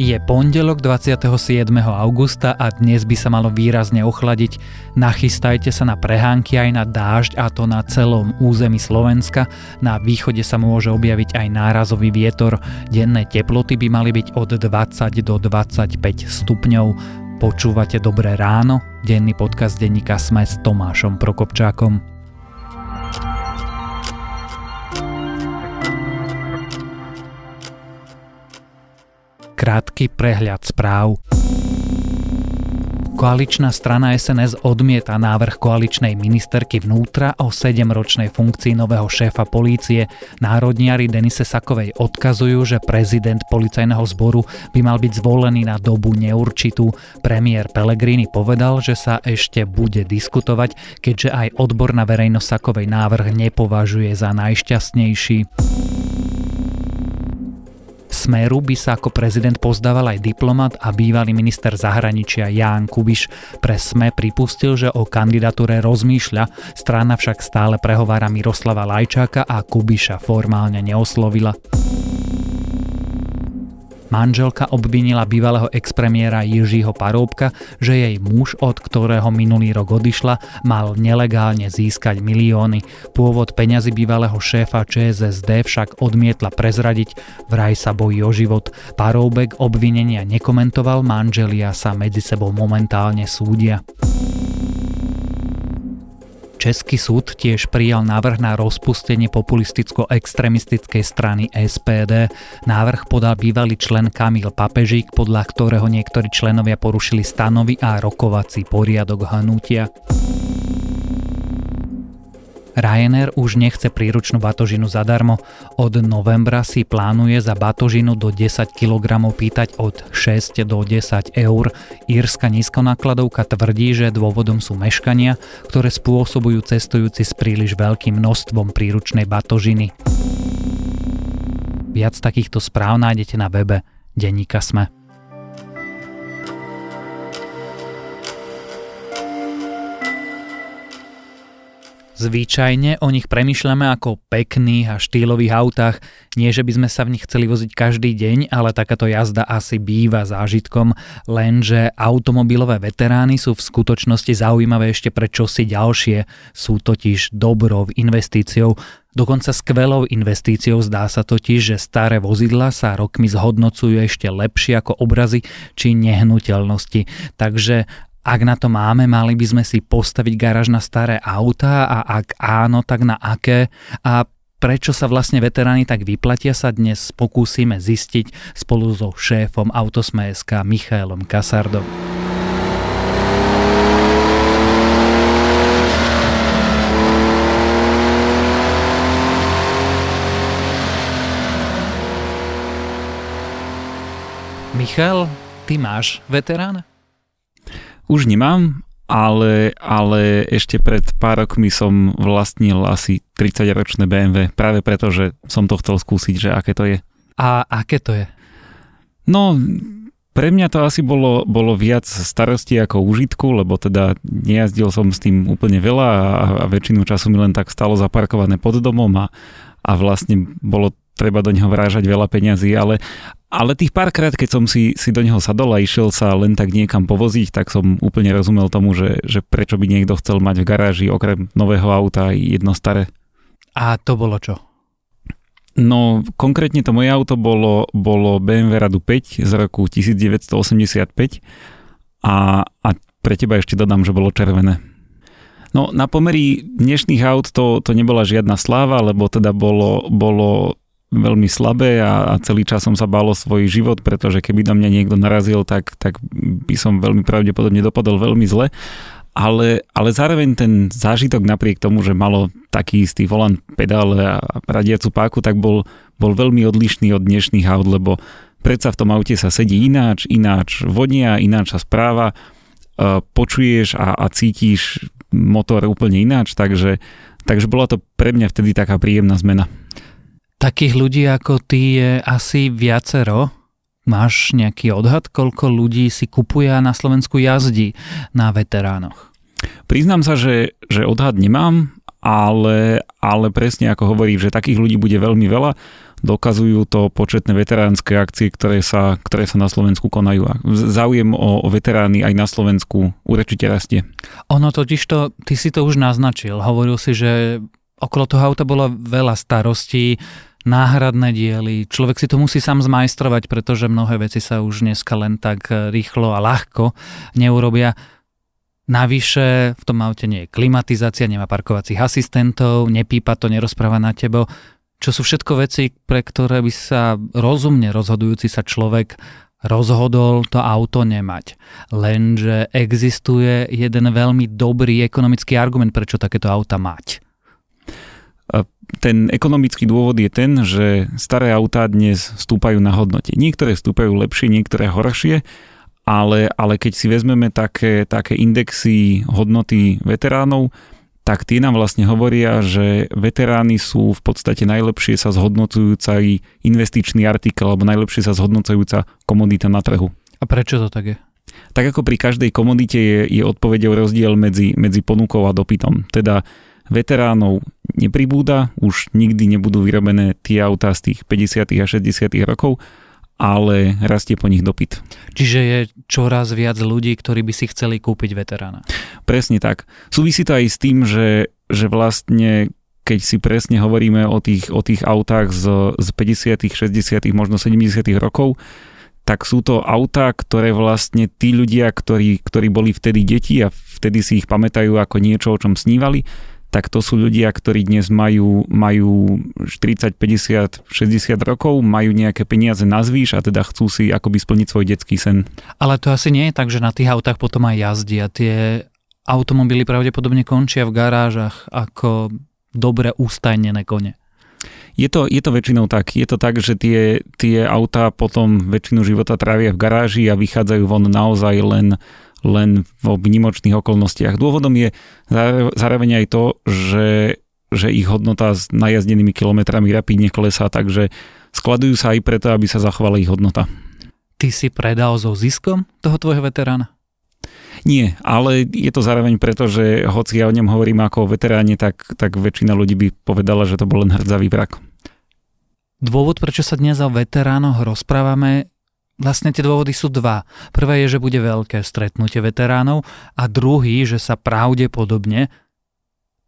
Je pondelok 27. augusta a dnes by sa malo výrazne ochladiť. Nachystajte sa na prehánky aj na dážď a to na celom území Slovenska. Na východe sa môže objaviť aj nárazový vietor. Denné teploty by mali byť od 20 do 25 stupňov. Počúvate Dobré ráno? Denný podcast denníka Sme s Tomášom Prokopčákom. Krátky prehľad správ. Koaličná strana SNS odmieta návrh koaličnej ministerky vnútra o 7-ročnej funkcii nového šéfa polície. Národniari Denise Sakovej odkazujú, že prezident policajného zboru by mal byť zvolený na dobu neurčitú. Premiér Pellegrini povedal, že sa ešte bude diskutovať, keďže aj odborná verejnosť Sakovej návrh nepovažuje za najšťastnejší. Smeru by sa ako prezident pozdával aj diplomat a bývalý minister zahraničia Ján Kubiš. Pre Sme pripustil, že o kandidatúre rozmýšľa, strana však stále prehovára Miroslava Lajčáka a Kubiša formálne neoslovila. Manželka obvinila bývalého expremiéra Jiřího Paróbka, že jej muž, od ktorého minulý rok odišla, mal nelegálne získať milióny. Pôvod peňazí bývalého šéfa ČSSD však odmietla prezradiť, vraj sa bojí o život. Paróbek obvinenia nekomentoval, manželia sa medzi sebou momentálne súdia. Český súd tiež prijal návrh na rozpustenie populisticko-extremistickej strany SPD. Návrh podal bývalý člen Kamil Papežík, podľa ktorého niektorí členovia porušili stanovy a rokovací poriadok hnutia. Ryanair už nechce príručnú batožinu zadarmo. Od novembra si plánuje za batožinu do 10 kg pýtať od 6 do 10 eur. Írska nízkonákladovka tvrdí, že dôvodom sú meškania, ktoré spôsobujú cestujúci s príliš veľkým množstvom príručnej batožiny. Viac takýchto správ nájdete na webe Denníka Sme. Zvyčajne o nich premyšľame ako pekných a štýlových autách, nie že by sme sa v nich chceli voziť každý deň, ale takáto jazda asi býva zážitkom, lenže automobilové veterány sú v skutočnosti zaujímavé ešte pre čosi ďalšie. Sú totiž dobrou investíciou, Dokonca skvelou investíciou zdá sa totiž, že staré vozidla sa rokmi zhodnocujú ešte lepšie ako obrazy či nehnuteľnosti. Takže ak na to máme, mali by sme si postaviť garáž na staré autá a ak áno, tak na aké a prečo sa vlastne veteráni tak vyplatia sa dnes pokúsime zistiť spolu so šéfom Autosme.sk Michailom Kasardom. Michal, ty máš veterána? Už nemám, ale, ale ešte pred pár rokmi som vlastnil asi 30-ročné BMW, práve preto, že som to chcel skúsiť, že aké to je. A aké to je? No, pre mňa to asi bolo, bolo viac starosti ako užitku, lebo teda nejazdil som s tým úplne veľa a, a väčšinu času mi len tak stalo zaparkované pod domom a, a vlastne bolo treba do neho vrážať veľa peňazí, ale, ale tých párkrát, keď som si, si do neho sadol a išiel sa len tak niekam povoziť, tak som úplne rozumel tomu, že, že prečo by niekto chcel mať v garáži okrem nového auta jedno staré. A to bolo čo? No, konkrétne to moje auto bolo, bolo BMW Radu 5 z roku 1985 a, a pre teba ešte dodám, že bolo červené. No na pomery dnešných aut to, to nebola žiadna sláva, lebo teda bolo, bolo veľmi slabé a, a celý čas som sa bál svoj život, pretože keby do mňa niekto narazil, tak, tak by som veľmi pravdepodobne dopadol veľmi zle. Ale, ale zároveň ten zážitok napriek tomu, že malo taký istý volant, pedál a radiacu páku, tak bol, bol veľmi odlišný od dnešných aut, lebo predsa v tom aute sa sedí ináč, ináč vonia, ináč sa správa, e, počuješ a, a cítiš motor úplne ináč, takže, takže bola to pre mňa vtedy taká príjemná zmena. Takých ľudí ako ty je asi viacero. Máš nejaký odhad, koľko ľudí si kupuje a na Slovensku jazdí na veteránoch? Priznám sa, že, že odhad nemám, ale, ale presne ako hovorí, že takých ľudí bude veľmi veľa. Dokazujú to početné veteránske akcie, ktoré sa, ktoré sa na Slovensku konajú. A záujem o, o veterány aj na Slovensku určite rastie. Ono totiž to, ty si to už naznačil. Hovoril si, že okolo toho auta bolo veľa starostí, náhradné diely. Človek si to musí sám zmajstrovať, pretože mnohé veci sa už dneska len tak rýchlo a ľahko neurobia. Navyše v tom aute nie je klimatizácia, nemá parkovacích asistentov, nepípa to, nerozpráva na tebo, čo sú všetko veci, pre ktoré by sa rozumne rozhodujúci sa človek rozhodol to auto nemať. Lenže existuje jeden veľmi dobrý ekonomický argument, prečo takéto auta mať. Ten ekonomický dôvod je ten, že staré autá dnes stúpajú na hodnote. Niektoré stúpajú lepšie, niektoré horšie ale, ale keď si vezmeme také, také indexy hodnoty veteránov, tak tie nám vlastne hovoria, že veterány sú v podstate najlepšie sa zhodnocujúca investičný artikel alebo najlepšie sa zhodnocujúca komodita na trhu. A prečo to tak je? Tak ako pri každej komodite je, je odpovedou rozdiel medzi, medzi ponukou a dopytom. Teda veteránov nepribúda, už nikdy nebudú vyrobené tie autá z tých 50. a 60. rokov, ale rastie po nich dopyt. Čiže je čoraz viac ľudí, ktorí by si chceli kúpiť veterána. Presne tak. Súvisí to aj s tým, že, že vlastne keď si presne hovoríme o tých, o tých autách z, z 50., 60., možno 70. rokov, tak sú to autá, ktoré vlastne tí ľudia, ktorí, ktorí boli vtedy deti a vtedy si ich pamätajú ako niečo, o čom snívali, tak to sú ľudia, ktorí dnes majú, majú 40, 50, 60 rokov, majú nejaké peniaze na zvýš a teda chcú si akoby splniť svoj detský sen. Ale to asi nie je tak, že na tých autách potom aj jazdia. Tie automobily pravdepodobne končia v garážach ako dobre ustajnené kone. Je to, je to väčšinou tak. Je to tak, že tie, tie autá potom väčšinu života trávia v garáži a vychádzajú von naozaj len len vo vnimočných okolnostiach. Dôvodom je zároveň aj to, že, že ich hodnota s najazdenými kilometrami rapidne klesá, takže skladujú sa aj preto, aby sa zachovala ich hodnota. Ty si predal so ziskom toho tvojho veterána? Nie, ale je to zároveň preto, že hoci ja o ňom hovorím ako o veteráne, tak, tak väčšina ľudí by povedala, že to bol len hrdzavý vrak. Dôvod, prečo sa dnes o veteránoch rozprávame, Vlastne tie dôvody sú dva. Prvé je, že bude veľké stretnutie veteránov a druhý, že sa pravdepodobne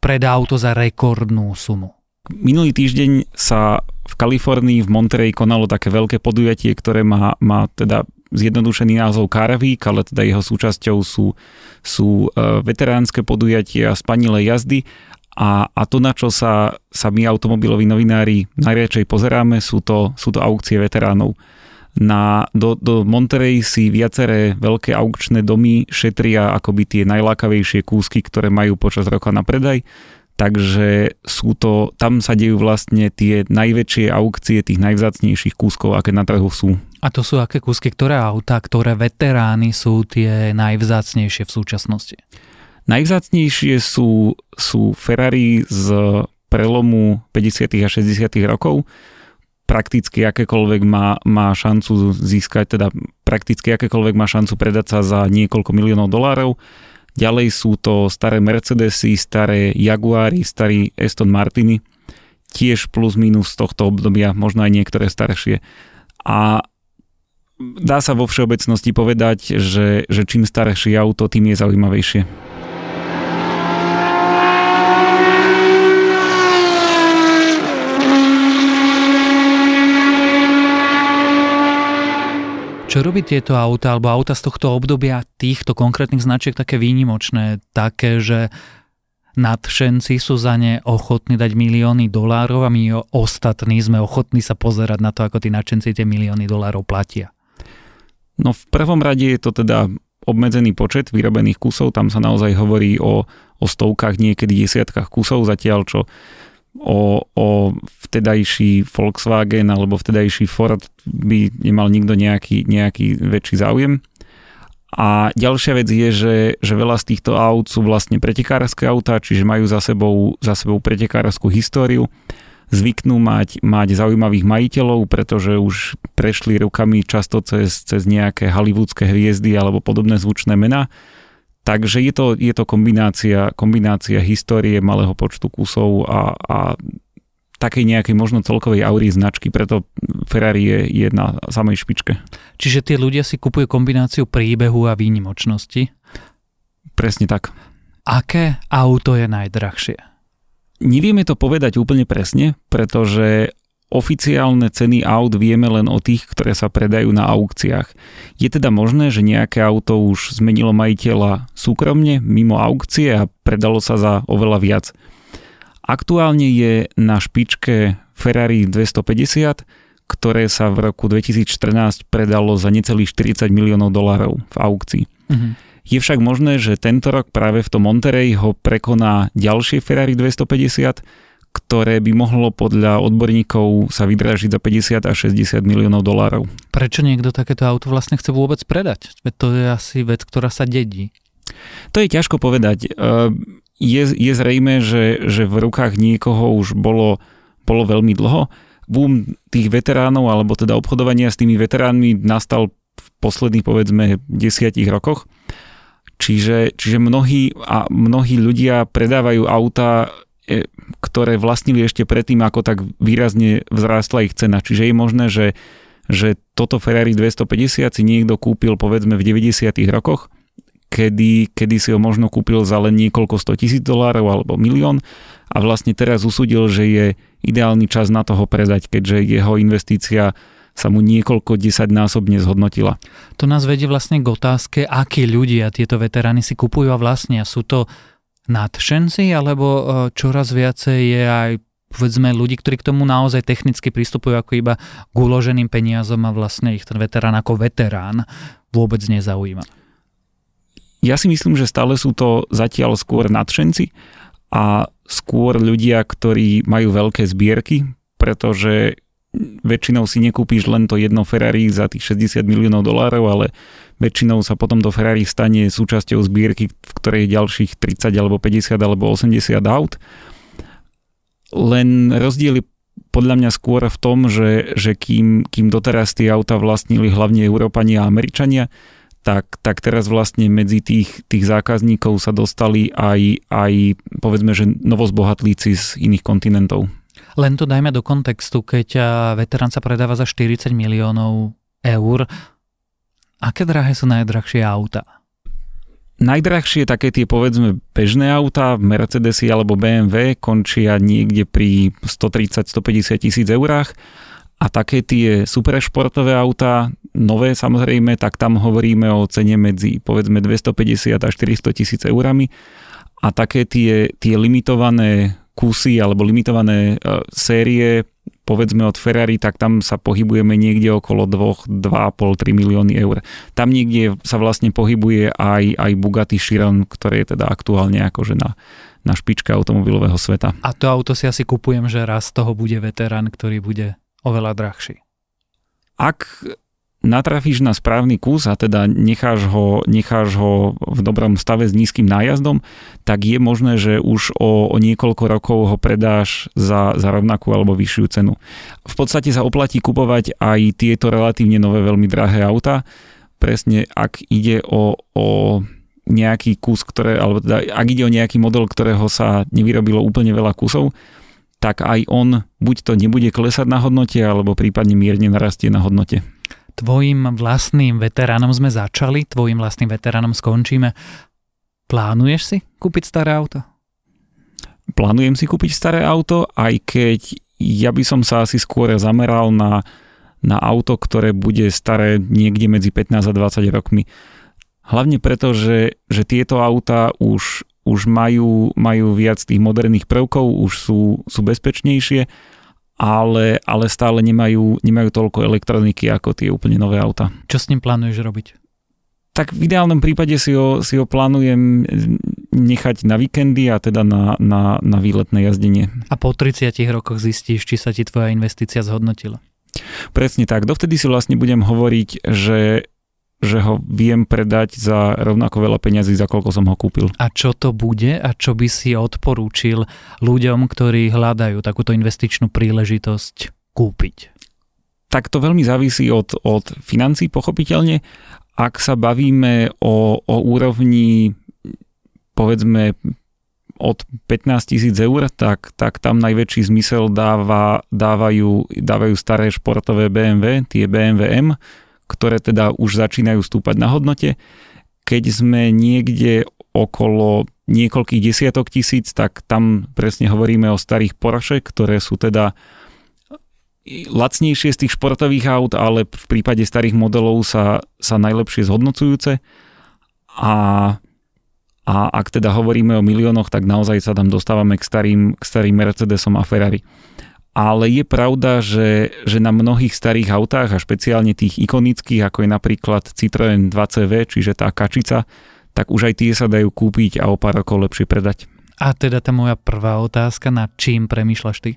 predá auto za rekordnú sumu. Minulý týždeň sa v Kalifornii v Monterey konalo také veľké podujatie, ktoré má, má teda zjednodušený názov Week, ale teda jeho súčasťou sú, sú e, veteránske podujatia, spanilé jazdy a, a to, na čo sa, sa my automobiloví novinári najradšej pozeráme, sú to, sú to aukcie veteránov na, do, do Monterey si viaceré veľké aukčné domy šetria akoby tie najlákavejšie kúsky, ktoré majú počas roka na predaj. Takže sú to, tam sa dejú vlastne tie najväčšie aukcie tých najvzácnejších kúskov, aké na trhu sú. A to sú aké kúsky, ktoré auta, ktoré veterány sú tie najvzácnejšie v súčasnosti? Najvzácnejšie sú, sú Ferrari z prelomu 50. a 60. rokov prakticky akékoľvek má, má šancu získať, teda prakticky akékoľvek má šancu predať sa za niekoľko miliónov dolárov. Ďalej sú to staré Mercedesy, staré Jaguary, starý Aston Martiny, tiež plus minus z tohto obdobia, možno aj niektoré staršie. A dá sa vo všeobecnosti povedať, že, že čím staršie auto, tým je zaujímavejšie. Čo robí tieto auta alebo auta z tohto obdobia týchto konkrétnych značiek také výnimočné, také, že nadšenci sú za ne ochotní dať milióny dolárov a my ostatní sme ochotní sa pozerať na to, ako tí nadšenci tie milióny dolárov platia? No v prvom rade je to teda obmedzený počet vyrobených kusov, tam sa naozaj hovorí o, o stovkách, niekedy desiatkách kusov, zatiaľ čo o, o vtedajší Volkswagen alebo vtedajší Ford by nemal nikto nejaký, nejaký väčší záujem. A ďalšia vec je, že, že veľa z týchto aut sú vlastne pretekárske autá, čiže majú za sebou, za sebou pretekárskú históriu. Zvyknú mať, mať zaujímavých majiteľov, pretože už prešli rukami často cez, cez nejaké hollywoodske hviezdy alebo podobné zvučné mená Takže je to, je to kombinácia, kombinácia histórie malého počtu kusov a, a takej nejakej možno celkovej aury značky, preto Ferrari je, je na samej špičke. Čiže tie ľudia si kupujú kombináciu príbehu a výnimočnosti? Presne tak. Aké auto je najdrahšie? Nevieme to povedať úplne presne, pretože oficiálne ceny aut vieme len o tých, ktoré sa predajú na aukciách. Je teda možné, že nejaké auto už zmenilo majiteľa súkromne, mimo aukcie a predalo sa za oveľa viac. Aktuálne je na špičke Ferrari 250, ktoré sa v roku 2014 predalo za necelých 40 miliónov dolárov v aukcii. Mm-hmm. Je však možné, že tento rok práve v tom Monterey ho prekoná ďalšie Ferrari 250, ktoré by mohlo podľa odborníkov sa vydražiť za 50 až 60 miliónov dolárov. Prečo niekto takéto auto vlastne chce vôbec predať? Veď to je asi vec, ktorá sa dedí. To je ťažko povedať. Ehm, je, je zrejme, že, že v rukách niekoho už bolo, bolo veľmi dlho. Boom tých veteránov, alebo teda obchodovania s tými veteránmi nastal v posledných povedzme desiatich rokoch. Čiže, čiže mnohí, a mnohí ľudia predávajú auta E, ktoré vlastnili ešte predtým, ako tak výrazne vzrástla ich cena. Čiže je možné, že, že toto Ferrari 250 si niekto kúpil povedzme v 90. rokoch, kedy, kedy si ho možno kúpil za len niekoľko 100 tisíc dolárov alebo milión a vlastne teraz usudil, že je ideálny čas na toho predať, keďže jeho investícia sa mu niekoľko desaťnásobne zhodnotila. To nás vedie vlastne k otázke, akí ľudia tieto veterány si kupujú a vlastne sú to nadšenci, alebo e, čoraz viacej je aj povedzme ľudí, ktorí k tomu naozaj technicky pristupujú ako iba k uloženým peniazom a vlastne ich ten veterán ako veterán vôbec nezaujíma. Ja si myslím, že stále sú to zatiaľ skôr nadšenci a skôr ľudia, ktorí majú veľké zbierky, pretože väčšinou si nekúpiš len to jedno Ferrari za tých 60 miliónov dolárov, ale väčšinou sa potom do Ferrari stane súčasťou zbierky, v ktorej je ďalších 30 alebo 50 alebo 80 aut. Len rozdiel je podľa mňa skôr v tom, že, že kým, kým doteraz tie auta vlastnili hlavne Európania a Američania, tak, tak teraz vlastne medzi tých, tých zákazníkov sa dostali aj, aj povedzme, že novozbohatlíci z iných kontinentov. Len to dajme do kontextu, keď veterán sa predáva za 40 miliónov eur, aké drahé sú najdrahšie auta? Najdrahšie také tie povedzme bežné auta, Mercedesy alebo BMW končia niekde pri 130-150 tisíc eurách a také tie superšportové auta, nové samozrejme, tak tam hovoríme o cene medzi povedzme 250 až 400 tisíc eurami a také tie, tie limitované kusy alebo limitované uh, série, povedzme od Ferrari, tak tam sa pohybujeme niekde okolo 2, 2,5-3 milióny eur. Tam niekde sa vlastne pohybuje aj, aj Bugatti Chiron, ktoré je teda aktuálne akože na, na špičke automobilového sveta. A to auto si asi kupujem, že raz toho bude veterán, ktorý bude oveľa drahší. Ak natrafíš na správny kus a teda necháš ho, necháš ho v dobrom stave s nízkym nájazdom, tak je možné, že už o, o niekoľko rokov ho predáš za, za rovnakú alebo vyššiu cenu. V podstate sa oplatí kupovať aj tieto relatívne nové veľmi drahé auta. Presne ak ide o, o nejaký kus, ktoré, alebo teda ak ide o nejaký model, ktorého sa nevyrobilo úplne veľa kusov, tak aj on buď to nebude klesať na hodnote, alebo prípadne mierne narastie na hodnote tvojim vlastným veteránom sme začali, tvojim vlastným veteránom skončíme. Plánuješ si kúpiť staré auto? Plánujem si kúpiť staré auto, aj keď ja by som sa asi skôr zameral na, na auto, ktoré bude staré niekde medzi 15 a 20 rokmi. Hlavne preto, že, že tieto auta už, už majú, majú viac tých moderných prvkov, už sú, sú bezpečnejšie ale, ale stále nemajú, nemajú toľko elektroniky ako tie úplne nové auta. Čo s ním plánuješ robiť? Tak v ideálnom prípade si ho, si ho plánujem nechať na víkendy a teda na, na, na výletné jazdenie. A po 30 rokoch zistíš, či sa ti tvoja investícia zhodnotila. Presne tak. Dovtedy si vlastne budem hovoriť, že že ho viem predať za rovnako veľa peňazí, za koľko som ho kúpil. A čo to bude a čo by si odporúčil ľuďom, ktorí hľadajú takúto investičnú príležitosť kúpiť? Tak to veľmi závisí od, od financí, pochopiteľne. Ak sa bavíme o, o úrovni povedzme od 15 tisíc eur, tak, tak tam najväčší zmysel dáva, dávajú, dávajú staré športové BMW, tie BMW M, ktoré teda už začínajú stúpať na hodnote. Keď sme niekde okolo niekoľkých desiatok tisíc, tak tam presne hovoríme o starých Porsche, ktoré sú teda lacnejšie z tých športových aut, ale v prípade starých modelov sa, sa najlepšie zhodnocujúce. A a ak teda hovoríme o miliónoch, tak naozaj sa tam dostávame k starým, k starým Mercedesom a Ferrari. Ale je pravda, že, že na mnohých starých autách a špeciálne tých ikonických, ako je napríklad Citroen 2CV, čiže tá kačica, tak už aj tie sa dajú kúpiť a o pár rokov lepšie predať. A teda tá moja prvá otázka, nad čím premýšľaš ty?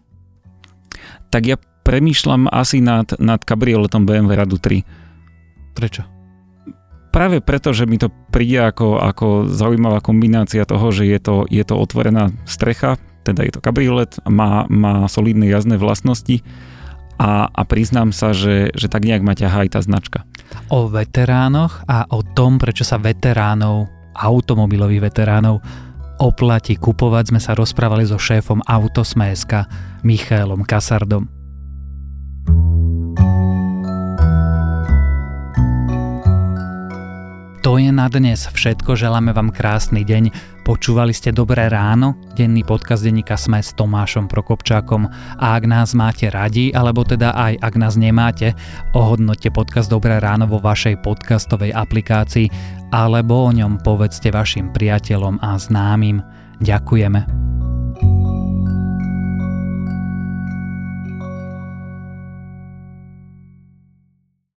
Tak ja premýšľam asi nad, nad kabrioletom BMW Radu 3. Prečo? práve preto, že mi to príde ako, ako zaujímavá kombinácia toho, že je to, je to otvorená strecha, teda je to kabriolet, má, má solidné jazdné vlastnosti a, a priznám sa, že, že tak nejak ma ťahá aj tá značka. O veteránoch a o tom, prečo sa veteránov, automobilových veteránov oplatí kupovať, sme sa rozprávali so šéfom Autosmeska Michailom Kasardom. To je na dnes všetko, želáme vám krásny deň. Počúvali ste Dobré ráno, denný podcast denníka Sme s Tomášom Prokopčákom a ak nás máte radi, alebo teda aj ak nás nemáte, ohodnote podcast Dobré ráno vo vašej podcastovej aplikácii alebo o ňom povedzte vašim priateľom a známym. Ďakujeme.